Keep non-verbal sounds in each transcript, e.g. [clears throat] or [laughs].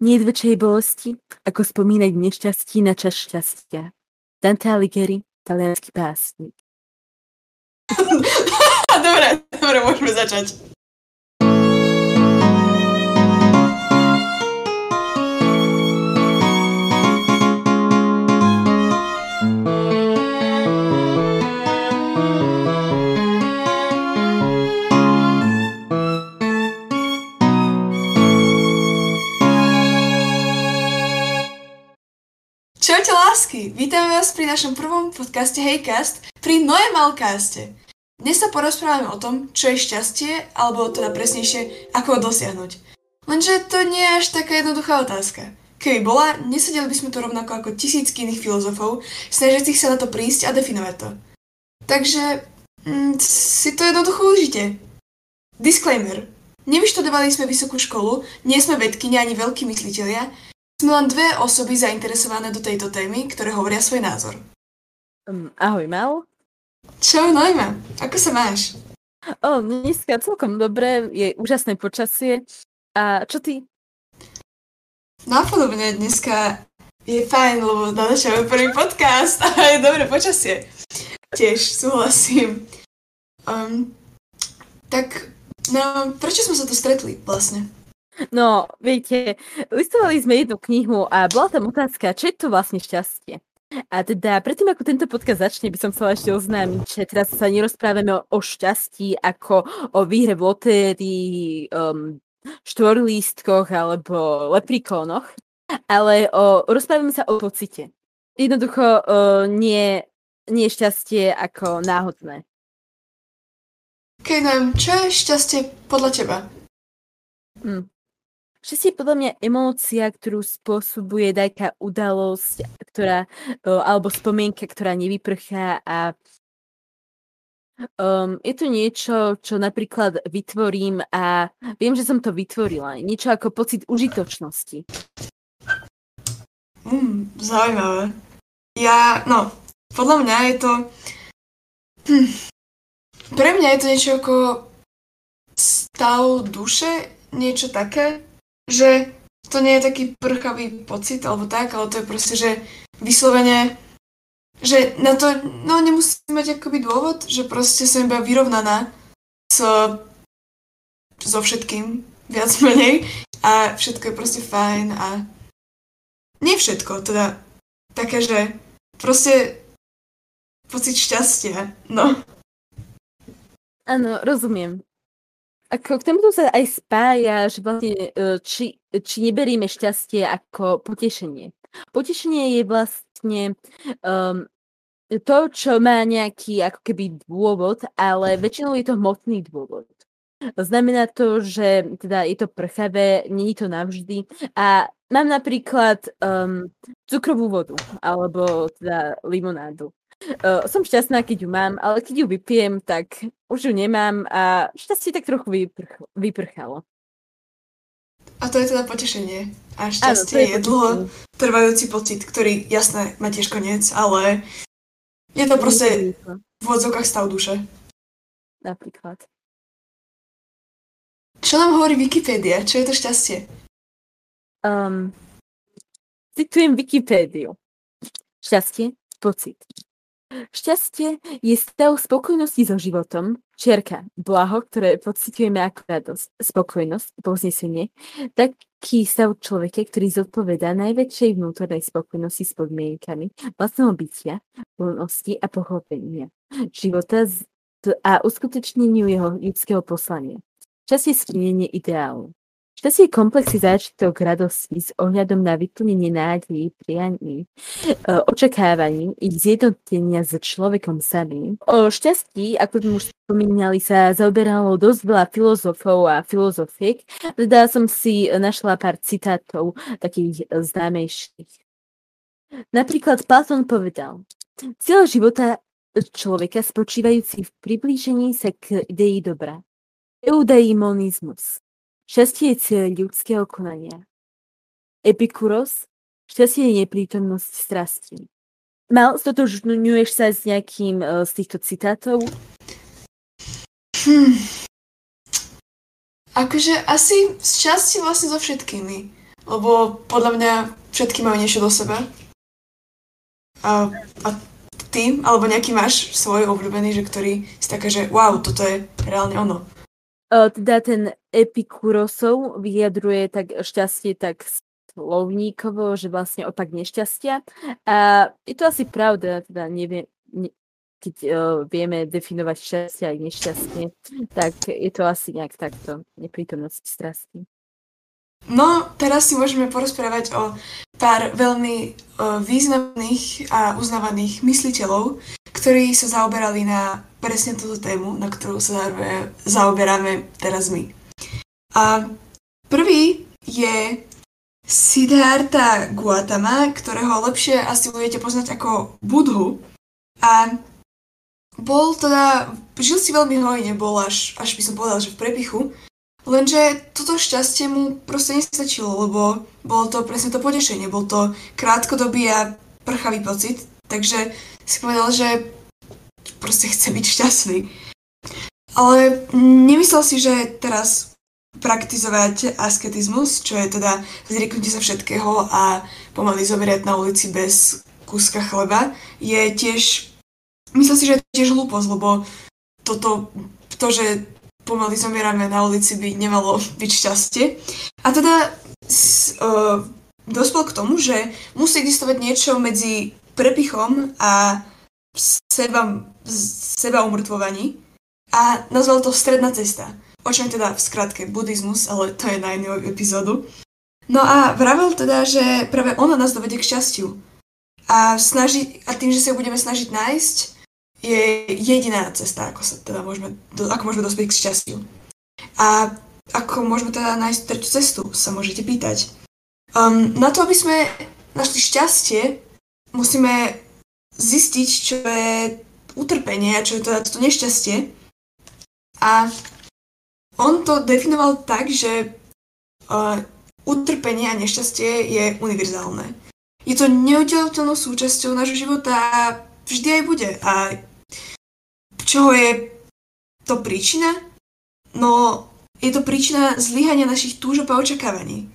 Nie je väčšej bolesti, ako spomínať nešťastí na čas šťastia. Dante Alighieri, talianský básnik. [laughs] dobre, dobre, môžeme začať. Čaute lásky, vítame vás pri našom prvom podcaste Heycast, pri Noemalcaste. Dnes sa porozprávame o tom, čo je šťastie, alebo teda presnejšie, ako ho dosiahnuť. Lenže to nie je až taká jednoduchá otázka. Keby bola, nesedeli by sme tu rovnako ako tisícky iných filozofov, snažiacich sa na to prísť a definovať to. Takže mm, si to jednoducho užite. Disclaimer. Nevyštudovali sme vysokú školu, nie sme vedkyni ani veľkí mysliteľia, sme len dve osoby zainteresované do tejto témy, ktoré hovoria svoj názor. Um, ahoj, Mal. Čau, Nojma. Ako sa máš? O, dneska celkom dobre, je úžasné počasie. A čo ty? Napodobne dneska je fajn, lebo natáčame prvý podcast a je dobré počasie. Tiež súhlasím. Um, tak, no, prečo sme sa tu stretli vlastne? No, viete, listovali sme jednu knihu a bola tam otázka, čo je to vlastne šťastie. A teda predtým, ako tento podcast začne, by som chcela ešte oznámiť, že teraz sa nerozprávame o, o šťastí ako o výhre v lotérii, um, štvorlístkoch alebo leprikónoch, ale o, rozprávame sa o pocite. Jednoducho uh, nie, nie šťastie ako náhodné. Keď nám, čo je šťastie podľa teba? Hm. Je podľa mňa emócia, ktorú spôsobuje nejaká udalosť, ktorá, alebo spomienka, ktorá nevyprchá a um, je to niečo, čo napríklad vytvorím a viem, že som to vytvorila. Niečo ako pocit užitočnosti. Mm, zaujímavé. Ja, no, podľa mňa je to... Hm. Pre mňa je to niečo ako stav duše, niečo také, že to nie je taký prchavý pocit alebo tak, ale to je proste, že vyslovene, že na to, no nemusí mať akoby dôvod, že proste som iba vyrovnaná s, so všetkým, viac menej a všetko je proste fajn a nie všetko, teda také, že proste pocit šťastia, no. Áno, rozumiem. Ako k tomuto sa aj spája, že vlastne, e, či, či neberieme šťastie ako potešenie. Potešenie je vlastne um, to, čo má nejaký ako keby dôvod, ale väčšinou je to hmotný dôvod. Znamená to, že teda je to prchavé, není to navždy. A mám napríklad um, cukrovú vodu, alebo teda limonádu. Uh, som šťastná, keď ju mám, ale keď ju vypijem, tak už ju nemám a šťastie tak trochu vyprch- vyprchalo. A to je teda potešenie. A šťastie Áno, je, je dlho trvajúci pocit, ktorý, jasné, má tiež koniec, ale je to proste v odzokách stav duše. Napríklad. Čo nám hovorí Wikipedia? Čo je to šťastie? Um, citujem Wikipédiu. Šťastie, pocit, Šťastie je stav spokojnosti so životom, čierka, blaho, ktoré pociťujeme ako radosť, spokojnosť, povznesenie, taký stav človeka, ktorý zodpovedá najväčšej vnútornej spokojnosti s podmienkami vlastného bytia, voľnosti a pochopenia života a uskutečneniu jeho ľudského poslania. Čas je splnenie ideálu. Šťastie je komplexy zážitok radosti s ohľadom na vyplnenie nádejí, prianí, e, očakávaní i zjednotenia s človekom samým. O šťastí, ako sme už spomínali, sa zaoberalo dosť veľa filozofov a filozofiek. Teda som si našla pár citátov takých známejších. Napríklad Platón povedal, cieľ života človeka spočívajúci v priblížení sa k idei dobra. Eudaimonizmus Šťastie je cieľ ľudského konania. Epikuros, šťastie je neprítomnosť strasti. Mal, stotožňuješ sa s nejakým uh, z týchto citátov? Hmm. Akože asi z časti vlastne so všetkými. lebo podľa mňa všetky majú niečo do seba. A, a ty, alebo nejaký máš svoj obľúbený, že ktorý si taká, že wow, toto je reálne ono. Teda ten Epikurosov vyjadruje tak šťastie tak slovníkovo, že vlastne opak nešťastia. A je to asi pravda, teda neviem, ne, keď uh, vieme definovať šťastie aj nešťastie, tak je to asi nejak takto, neprítomnosť strasti. No, teraz si môžeme porozprávať o pár veľmi uh, významných a uznávaných mysliteľov, ktorí sa zaoberali na presne túto tému, na ktorú sa zaoberáme teraz my. A prvý je Siddhartha Gautama, ktorého lepšie asi budete poznať ako Budhu. A bol teda, žil si veľmi hojne, bol až, až by som povedal, že v prepichu. Lenže toto šťastie mu proste nestačilo, lebo bolo to presne to potešenie, bol to krátkodobý a prchavý pocit, takže si povedal, že proste chce byť šťastný. Ale nemyslel si, že teraz praktizovať asketizmus, čo je teda zrieknutie sa všetkého a pomaly zomierať na ulici bez kúska chleba, je tiež, myslím si, že je tiež hlúposť, lebo toto, to, že pomaly zomierame na ulici, by nemalo byť šťastie. A teda s, uh, dospel k tomu, že musí existovať niečo medzi prepichom a seba, seba umrtvovaní a nazval to stredná cesta o čom teda v skratke buddhizmus, ale to je na inú epizódu. No a vravel teda, že práve ono nás dovedie k šťastiu. A, snaži, a tým, že sa budeme snažiť nájsť, je jediná cesta, ako sa teda môžeme, ako môžeme dospieť k šťastiu. A ako môžeme teda nájsť tretiu cestu, sa môžete pýtať. Um, na to, aby sme našli šťastie, musíme zistiť, čo je utrpenie a čo je teda toto nešťastie. A on to definoval tak, že uh, utrpenie a nešťastie je univerzálne. Je to neoddeliteľnou súčasťou nášho života a vždy aj bude. A čoho je to príčina? No, je to príčina zlyhania našich túžob a očakávaní.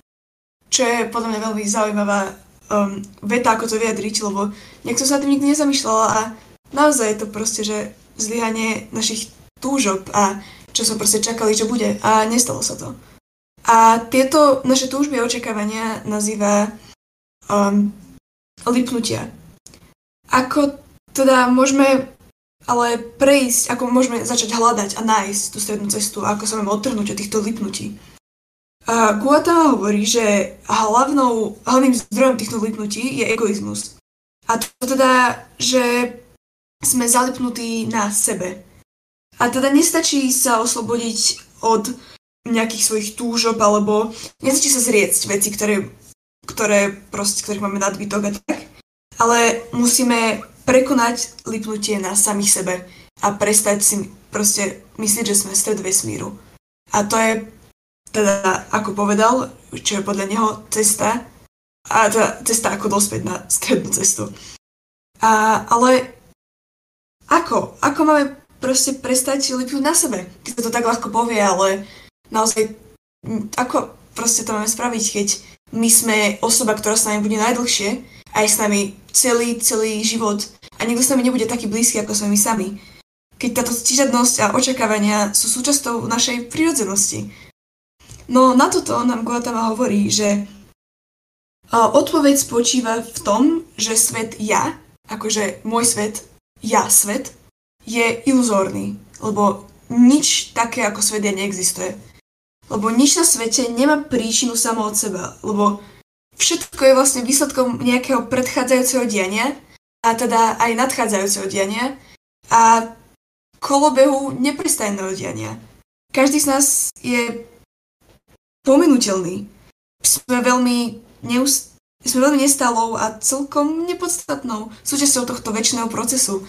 Čo je podľa mňa veľmi zaujímavá um, veta, ako to vyjadriť, lebo nejak som sa tým nikdy nezamýšľala a naozaj je to proste, že zlyhanie našich túžob a čo sme proste čakali, čo bude a nestalo sa to. A tieto naše túžby a očakávania nazýva um, lipnutia. Ako teda môžeme ale prejsť, ako môžeme začať hľadať a nájsť tú strednú cestu ako sa máme odtrhnúť od týchto lipnutí. A Guatama hovorí, že hlavnou, hlavným zdrojom týchto lipnutí je egoizmus. A to teda, že sme zalipnutí na sebe. A teda nestačí sa oslobodiť od nejakých svojich túžob, alebo nestačí sa zriecť veci, ktoré, ktoré proste, ktorých máme nadbytok a tak, ale musíme prekonať lipnutie na samých sebe a prestať si proste myslieť, že sme stred vesmíru. A to je teda, ako povedal, čo je podľa neho cesta, a teda cesta ako dospieť na strednú cestu. A, ale ako? Ako máme proste prestať lipnúť na sebe. Keď sa to tak ľahko povie, ale naozaj, ako proste to máme spraviť, keď my sme osoba, ktorá s nami bude najdlhšie a je s nami celý, celý život a nikto s nami nebude taký blízky, ako sme my sami. Keď táto stižadnosť a očakávania sú súčasťou našej prírodzenosti. No na toto nám Guatama hovorí, že odpoveď spočíva v tom, že svet ja, akože môj svet, ja svet, je iluzórny, lebo nič také ako svet je neexistuje. Lebo nič na svete nemá príčinu samo od seba, lebo všetko je vlastne výsledkom nejakého predchádzajúceho diania, a teda aj nadchádzajúceho diania a kolobehu neprestajného diania. Každý z nás je pominuteľný. Sme veľmi, neust- sme veľmi nestálou a celkom nepodstatnou súčasťou tohto väčšného procesu.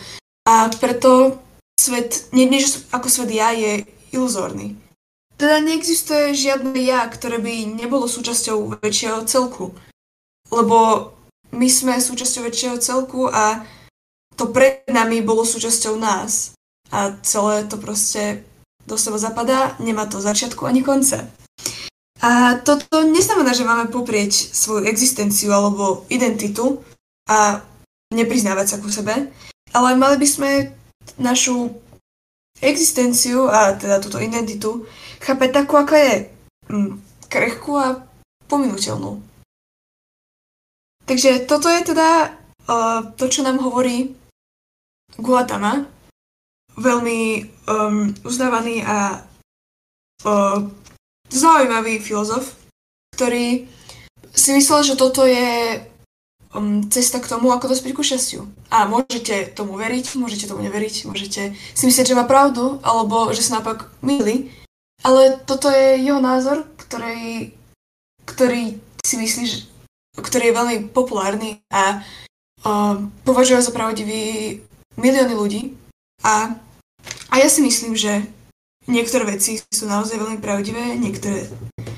A preto svet, nie, nie ako svet ja je iluzórny. Teda neexistuje žiadne ja, ktoré by nebolo súčasťou väčšieho celku. Lebo my sme súčasťou väčšieho celku a to pred nami bolo súčasťou nás. A celé to proste do seba zapadá, nemá to začiatku ani konca. A toto neznamená, že máme poprieť svoju existenciu alebo identitu a nepriznávať sa ku sebe, ale mali by sme našu existenciu a teda túto identitu chápať takú, aká je. Hm, krehkú a pominuteľnú. Takže toto je teda uh, to, čo nám hovorí Guatama, veľmi um, uznávaný a uh, zaujímavý filozof, ktorý si myslel, že toto je um, cesta k tomu, ako dospieť ku šťastiu. A môžete tomu veriť, môžete tomu neveriť, môžete si myslieť, že má pravdu, alebo že sa naopak milí, ale toto je jeho názor, ktorý, ktorý si myslí, že, ktorý je veľmi populárny a uh, považuje za pravdivý milióny ľudí. A, a ja si myslím, že Niektoré veci sú naozaj veľmi pravdivé, niektoré,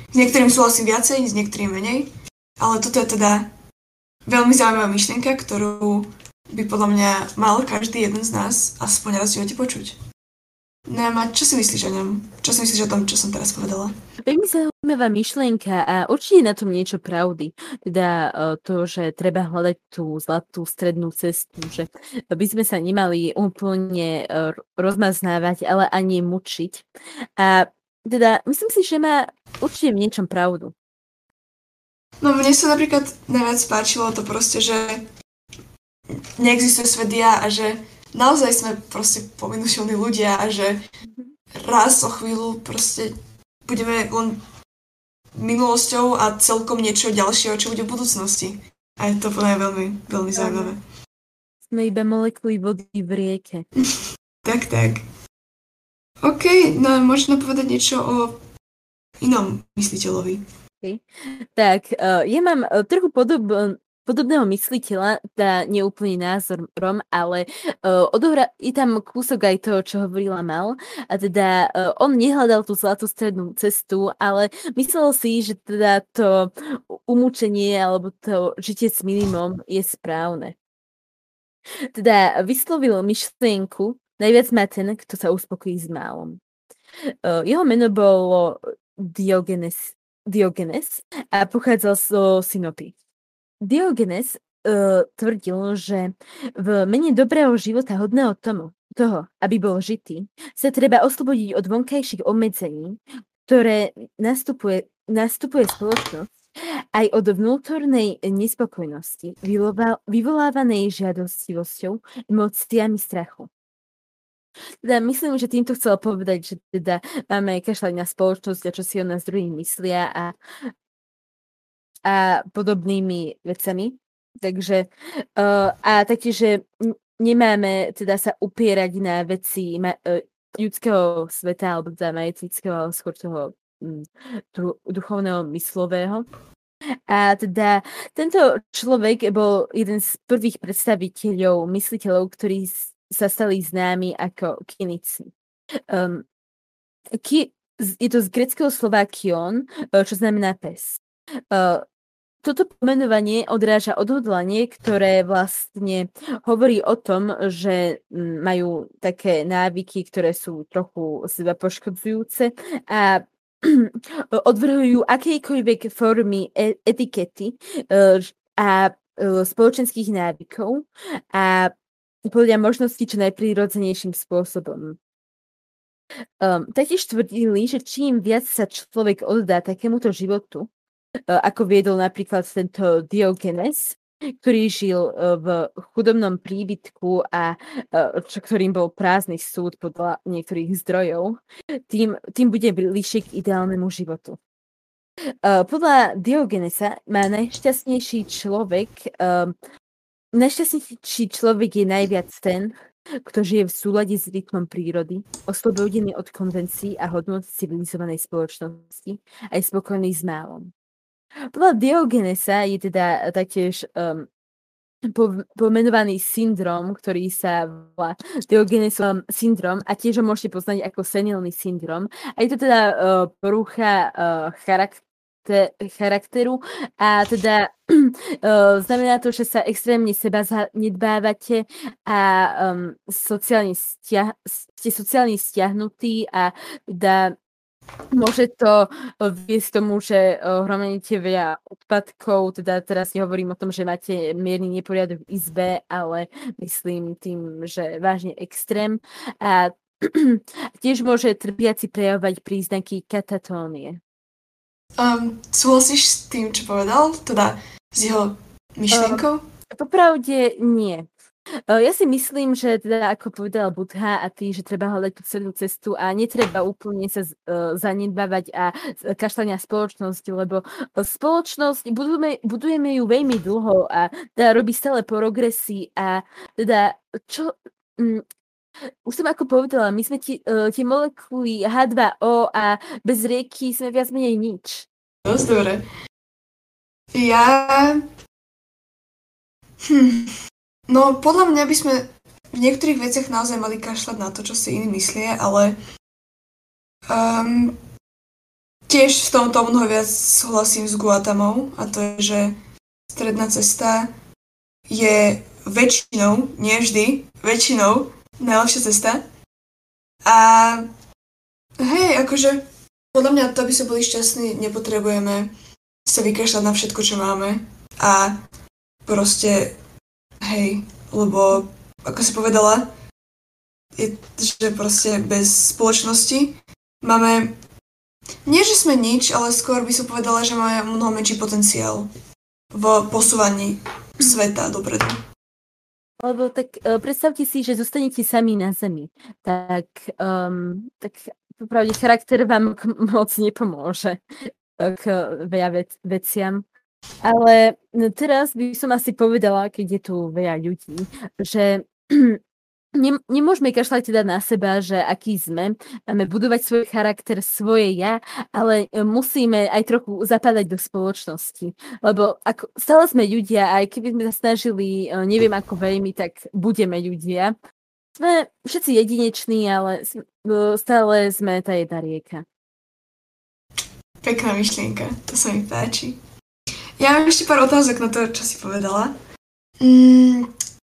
s niektorým súhlasím viacej, s niektorým menej, ale toto je teda veľmi zaujímavá myšlienka, ktorú by podľa mňa mal každý jeden z nás aspoň raz v živote počuť. No a čo si myslíš o ňom? Čo si myslíš o tom, čo som teraz povedala? Veľmi zaujímavá myšlienka a určite na tom niečo pravdy. Teda e, to, že treba hľadať tú zlatú strednú cestu, že by sme sa nemali úplne e, rozmaznávať, ale ani mučiť. A teda myslím si, že má určite v niečom pravdu. No mne sa napríklad najviac páčilo to proste, že neexistuje svet ja a že naozaj sme proste pominuteľní ľudia a že raz o chvíľu proste budeme len minulosťou a celkom niečo ďalšieho, čo bude v budúcnosti. A je to podľa veľmi, veľmi zaujímavé. Sme iba molekuly vody v rieke. [laughs] tak, tak. OK, no možno povedať niečo o inom mysliteľovi. Okay. Tak, uh, ja mám uh, trochu podob, podobného mysliteľa, teda neúplne názorom, ale uh, odohra, je tam kúsok aj toho, čo hovorila Mal. A teda uh, on nehľadal tú zlatú strednú cestu, ale myslel si, že teda to umúčenie alebo to žitie s minimum je správne. Teda vyslovil myšlienku, najviac má ten, kto sa uspokojí s málom. Uh, jeho meno bolo Diogenes, Diogenes a pochádzal zo Sinopy. Diogenes uh, tvrdil, že v mene dobrého života hodného tomu, toho, aby bol žitý, sa treba oslobodiť od vonkajších obmedzení, ktoré nastupuje, nastupuje spoločnosť, aj od vnútornej nespokojnosti, vyvolávanej žiadostivosťou, emóciami strachu. Teda myslím, že týmto chcel povedať, že teda máme kašľať na spoločnosť a čo si o nás druhý myslia a a podobnými vecami. Takže uh, a taktiež, že nemáme teda sa upierať na veci ma, uh, ľudského sveta, alebo teda majetnického, ale skôr toho um, duchovného, myslového. A teda tento človek bol jeden z prvých predstaviteľov, mysliteľov, ktorí sa stali známi ako kinici. Um, ki, je to z greckého slova kion, čo znamená pes. Toto pomenovanie odráža odhodlanie, ktoré vlastne hovorí o tom, že mm, majú také návyky, ktoré sú trochu seba poškodzujúce a [clears throat] odvrhujú akejkoľvek formy e- etikety a e, spoločenských návykov a podľa možností čo najprirodzenejším spôsobom. Um, taktiež tvrdili, že čím viac sa človek oddá takémuto životu, ako viedol napríklad tento Diogenes, ktorý žil e, v chudobnom príbytku a e, čo, ktorým bol prázdny súd podľa niektorých zdrojov, tým, tým bude bližšie k ideálnemu životu. Podľa Diogenesa má najšťastnejší človek, najšťastnejší človek je najviac ten, kto žije v súlade s rytmom prírody, oslobodený od konvencií a hodnot civilizovanej spoločnosti, aj spokojný s málom. Podľa Diogenesa je teda taktiež um, po, pomenovaný syndrom, ktorý sa volá Diogenesov syndrom a tiež ho môžete poznať ako senilný syndrom. A je to teda uh, porucha uh, charakter, charakteru a teda uh, [clears throat] znamená to, že sa extrémne seba nedbávate a um, sociálne stiah, ste sociálne stiahnutí a teda môže to viesť tomu, že hromadíte veľa odpadkov, teda teraz nehovorím o tom, že máte mierny neporiadok v izbe, ale myslím tým, že vážne extrém. A [clears throat] tiež môže trpiaci prejavovať príznaky katatónie. Um, súhlasíš s tým, čo povedal? Teda s jeho myšlienkou? Uh, popravde nie. Ja si myslím, že teda ako povedala Budha a ty, že treba hľadať tú celú cestu a netreba úplne sa zanedbávať a kašľania spoločnosť, lebo spoločnosť budujeme, budujeme ju veľmi dlho a teda robí stále progresy a teda čo... Mm, už som ako povedala, my sme ti, uh, tie molekuly H2O a bez rieky sme viac menej nič. Dosť dobre. Ja... Hm. No, podľa mňa by sme v niektorých veciach naozaj mali kašľať na to, čo si iní myslie, ale um, tiež v tomto mnoho viac súhlasím s Guatamou a to je, že stredná cesta je väčšinou, nie vždy, väčšinou najlepšia cesta. A hej, akože podľa mňa to, aby sme boli šťastní, nepotrebujeme sa vykašľať na všetko, čo máme a proste Hej, lebo ako si povedala, je, že proste bez spoločnosti máme, nie že sme nič, ale skôr by som povedala, že máme mnoho menší potenciál v posúvaní sveta dopredu. Lebo tak uh, predstavte si, že zostanete sami na zemi. Tak, um, tak popravde charakter vám moc nepomôže k veľa vec, veciam. Ale teraz by som asi povedala, keď je tu veľa ľudí, že [clears throat] nemôžeme kašľať teda na seba, že aký sme, máme budovať svoj charakter, svoje ja, ale musíme aj trochu zapadať do spoločnosti. Lebo ako, stále sme ľudia, aj keby sme sa snažili, e, neviem ako veľmi, tak budeme ľudia. Sme všetci jedineční, ale e, stále sme tá jedna rieka. Pekná myšlienka, to sa mi páči. Ja mám ešte pár otázok na to, čo si povedala. Mm,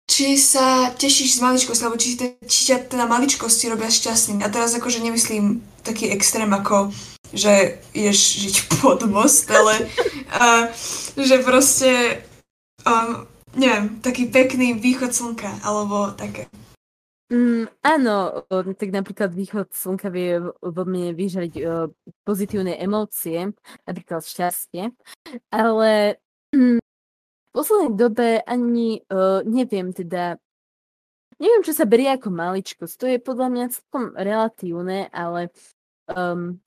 či sa tešíš z maličkosti, alebo či, te, či ťa teda maličkosti robia šťastným. A teraz akože nemyslím taký extrém ako, že ideš žiť [laughs] pod most, ale uh, že proste, um, neviem, taký pekný východ slnka, alebo také. Mm, áno, tak napríklad východ slnka vie vo mne vyžariť uh, pozitívne emócie, napríklad šťastie, ale mm, v poslednej dobe ani uh, neviem teda, neviem, čo sa berie ako maličkosť, to je podľa mňa celkom relatívne, ale um,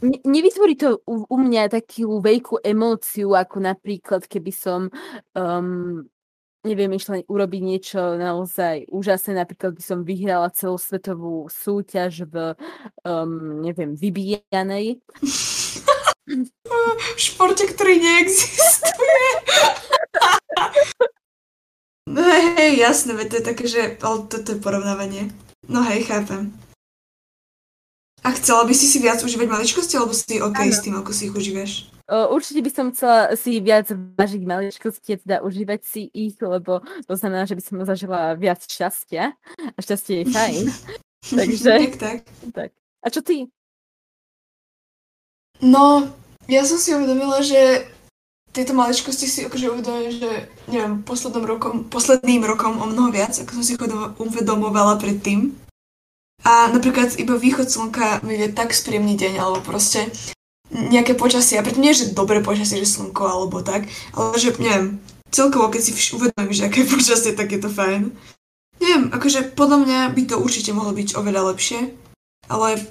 ne, nevytvorí to u, u mňa takú veľkú emóciu, ako napríklad keby som um, neviem, išla urobiť niečo naozaj úžasné, napríklad by som vyhrala celosvetovú súťaž v, um, neviem, vybíjanej. v športe, ktorý neexistuje. no hej, hej, jasné, veď to je také, že, ale toto je porovnávanie. No hej, chápem. A chcela by si si viac užívať maličkosti, alebo si OK ano. s tým, ako si ich užívaš? Určite by som chcela si viac vážiť maličkosti, teda užívať si ich, lebo to znamená, že by som zažila viac šťastia. A šťastie je fajn. [laughs] Takže... tak, tak. tak. A čo ty? No, ja som si uvedomila, že tieto maličkosti si akože uvedomujem, že neviem, posledným rokom, posledným rokom o mnoho viac, ako som si uvedomovala predtým. A napríklad iba východ slnka mi vie tak spríjemný deň, alebo proste nejaké počasie, a preto nie, že dobré počasie, že slnko alebo tak, ale že, neviem, celkovo, keď si uvedomím, že aké počasie, tak je to fajn. Neviem, akože podľa mňa by to určite mohlo byť oveľa lepšie, ale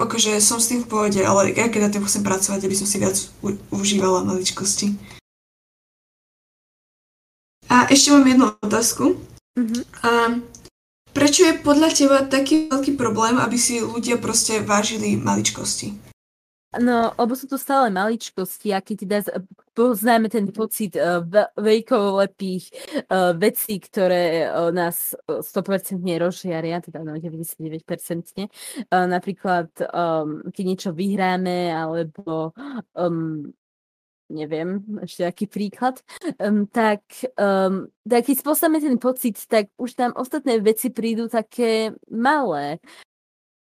akože som s tým v pohode, ale ja keď na tým musím pracovať, aby som si viac u- užívala maličkosti. A ešte mám jednu otázku. Mm-hmm. A prečo je podľa teba taký veľký problém, aby si ľudia proste vážili maličkosti? No, lebo sú to stále maličkosti a keď teda poznáme ten pocit uh, veľkolepých uh, vecí, ktoré uh, nás 100% rozžiaria, teda no 99%, uh, napríklad um, keď niečo vyhráme, alebo um, neviem, ešte aký príklad, um, tak, um, tak keď spôsobíme ten pocit, tak už tam ostatné veci prídu také malé.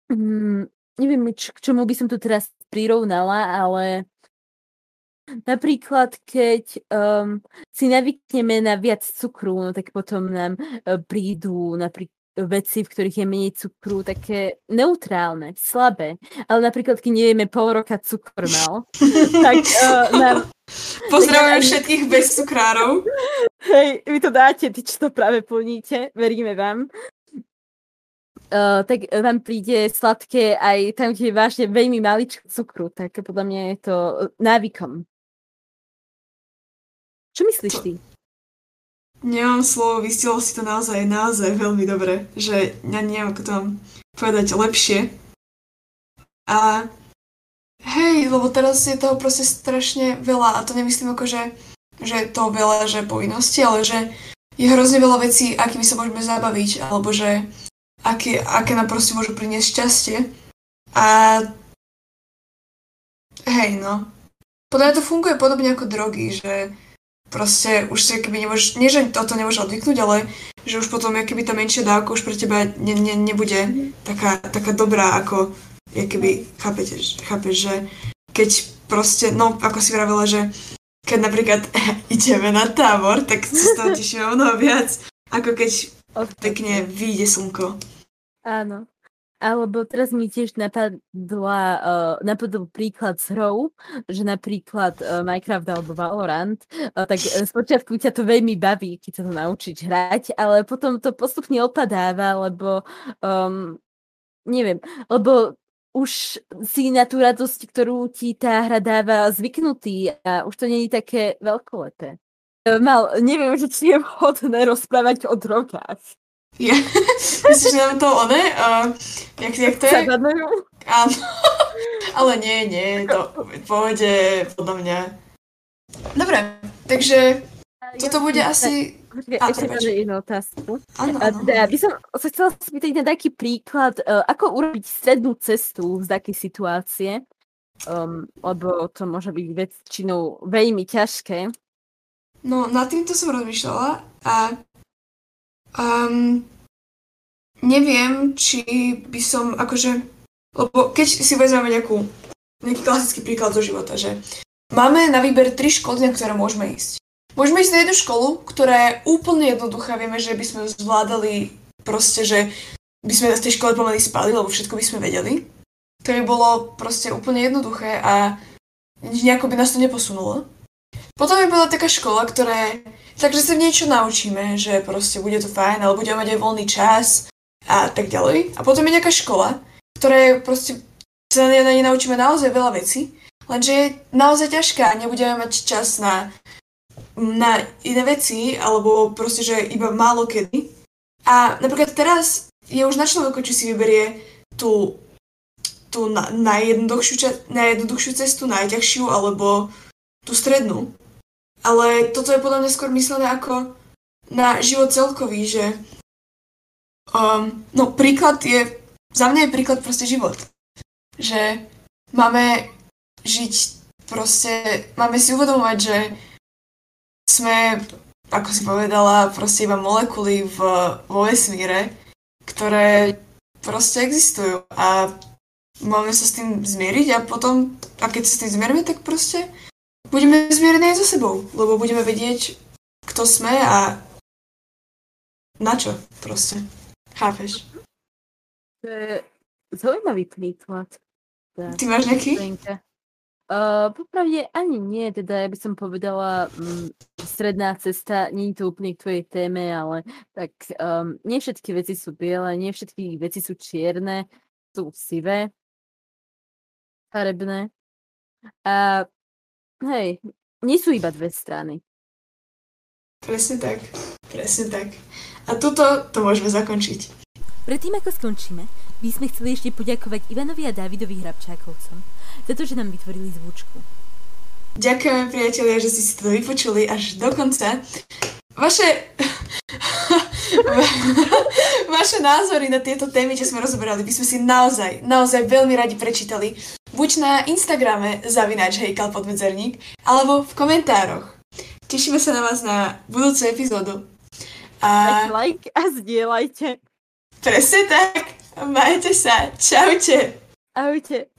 Um, neviem, č- k čomu by som to teraz prirovnala, ale napríklad, keď um, si navykneme na viac cukru, no tak potom nám uh, prídu napríklad veci, v ktorých je menej cukru, také neutrálne, slabé. Ale napríklad, keď nevieme pol roka cukor mal, [laughs] tak uh, nám... [laughs] Pozdravujem všetkých bez cukrárov. Hej, vy to dáte, ty čo to práve plníte, veríme vám. Uh, tak vám príde sladké aj tam, kde je vážne veľmi maličko cukru, tak podľa mňa je to návykom. Čo myslíš ty? Nemám slovo, vystilo si to naozaj, naozaj veľmi dobre, že ja neviem, ako to mám povedať lepšie. A hej, lebo teraz je toho proste strašne veľa a to nemyslím ako, že, že to veľa, že povinnosti, ale že je hrozne veľa vecí, akými sa môžeme zabaviť, alebo že aké, aké nám proste môžu priniesť šťastie. A hej, no. Podľa mňa to funguje podobne ako drogy, že proste už si keby nemôžeš, nie že toto nemôžeš odvyknúť, ale že už potom keby tá menšia dávka už pre teba ne, ne, nebude taká, taká dobrá ako keby, chápete, chápeš, že keď proste, no ako si vravela, že keď napríklad [laughs] ideme na tábor, tak sa z toho tešíme mnoho viac, ako keď pekne vyjde slnko. Áno. Alebo teraz mi tiež napadla, uh, napadol príklad s hrou, že napríklad uh, Minecraft alebo Valorant, uh, tak uh, spočiatku ťa to veľmi baví, keď sa to naučiť hrať, ale potom to postupne opadáva, lebo um, neviem, lebo už si na tú radosť, ktorú ti tá hra dáva zvyknutý a už to není také veľkolepé. Mal, neviem, že či je vhodné rozprávať o drogách. Ja, [laughs] myslíš, že nám to one? Uh, jak, jak to je? Áno. [laughs] Ale nie, nie, to v pohode, podľa mňa. Dobre, takže toto bude asi... Počkej, ešte mám jednu otázku. Áno, áno. Teda, by som sa chcela spýtať na taký príklad, uh, ako urobiť strednú cestu z takej situácie, um, lebo to môže byť väčšinou veľmi ťažké. No, nad týmto som rozmýšľala a Um, neviem, či by som akože... Lebo keď si vezmeme nejakú, nejaký klasický príklad zo života, že máme na výber tri školy, na ktoré môžeme ísť. Môžeme ísť na jednu školu, ktorá je úplne jednoduchá. Vieme, že by sme zvládali proste, že by sme na tej škole pomaly spali, lebo všetko by sme vedeli. To by bolo proste úplne jednoduché a nejako by nás to neposunulo. Potom by bola taká škola, ktorá Takže sa niečo naučíme, že proste bude to fajn, ale budeme mať aj voľný čas a tak ďalej. A potom je nejaká škola, ktorá je proste, sa na nej naučíme naozaj veľa vecí, lenže je naozaj ťažká a nebudeme mať čas na, na iné veci, alebo proste, že iba málo kedy. A napríklad teraz je už na človeku, či si vyberie tú, tú na, najjednoduchšiu, najjednoduchšiu cestu, najťažšiu, alebo tú strednú. Ale toto je podľa mňa skôr myslené ako na život celkový, že um, no príklad je, za mňa je príklad proste život. Že máme žiť proste, máme si uvedomovať, že sme, ako si povedala, proste iba molekuly v, vo vesmíre, ktoré proste existujú a máme sa s tým zmieriť a potom, a keď sa s tým zmierime, tak proste budeme zmierení aj so sebou, lebo budeme vedieť, kto sme a na čo proste. Chápeš? To je zaujímavý príklad. Ty máš nejaký? Uh, popravde ani nie, teda ja by som povedala um, stredná cesta, nie je to úplne k tvojej téme, ale tak um, nie všetky veci sú biele, nie všetky veci sú čierne, sú sivé, farebné. A Hej, nie sú iba dve strany. Presne tak, presne tak. A tuto to môžeme zakončiť. Predtým, ako skončíme, by sme chceli ešte poďakovať Ivanovi a Dávidovi Hrabčákovcom za to, že nám vytvorili zvučku. Ďakujem, priatelia, že ste si to vypočuli až do konca. Vaše... [laughs] Vaše názory na tieto témy, čo sme rozoberali, by sme si naozaj, naozaj veľmi radi prečítali buď na Instagrame zavináč hejkal podmedzerník, alebo v komentároch. Tešíme sa na vás na budúcu epizódu. A... like a zdieľajte. Presne tak. Majte sa. Čaute. Ahojte.